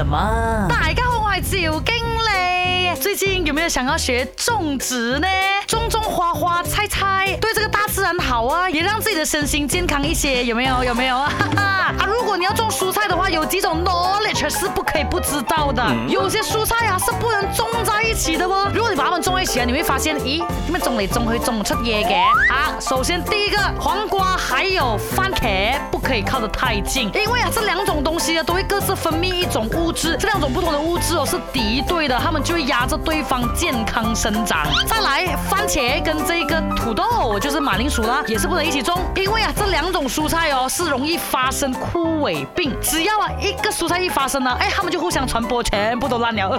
什么？大家好，我系赵经理。最近有没有想要学种植呢？种种花花菜菜，对这个大自然好啊，也让自己的身心健康一些，有没有？有没有啊？啊，如果你要种蔬菜的话，有几种 knowledge 是不可以不知道的。有些蔬菜啊是不能种在一起的哦。如果你把它们种在一起啊，你会发现，咦，怎么种来种会种出嘢嘅。啊，首先第一个黄瓜。还有番茄，不可以靠得太近，因为啊，这两种东西呢都会各自分泌一种物质，这两种不同的物质哦是敌对的，它们就会压着对方健康生长。再来，番茄跟这个土豆，就是马铃薯啦，也是不能一起种，因为啊，这两种蔬菜哦是容易发生枯萎病，只要啊一个蔬菜一发生呢，哎，它们就互相传播，全部都烂了。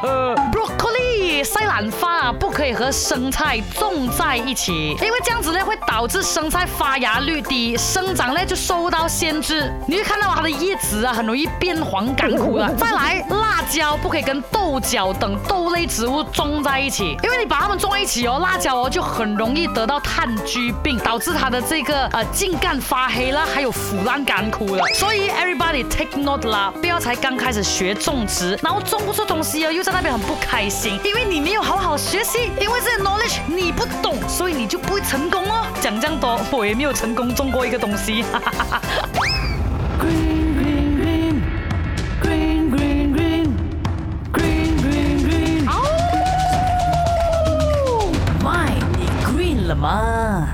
Broccoli。发不可以和生菜种在一起，因为这样子呢会导致生菜发芽率低，生长呢就受到限制。你会看到它的叶子啊很容易变黄干枯了。再来，辣椒不可以跟豆角等豆类植物种在一起，因为你把它们种在一起哦，辣椒哦就很容易得到炭疽病，导致它的这个呃茎干发黑了，还有腐烂干枯了。所以 everybody take note 啦，不要才刚开始学种植，然后种不出东西哦，又在那边很不开心，因为你没有。好好学习，因为这些 knowledge 你不懂，所以你就不会成功哦。讲这样多，我也没有成功中过一个东西。啊！卖，你 green 了吗？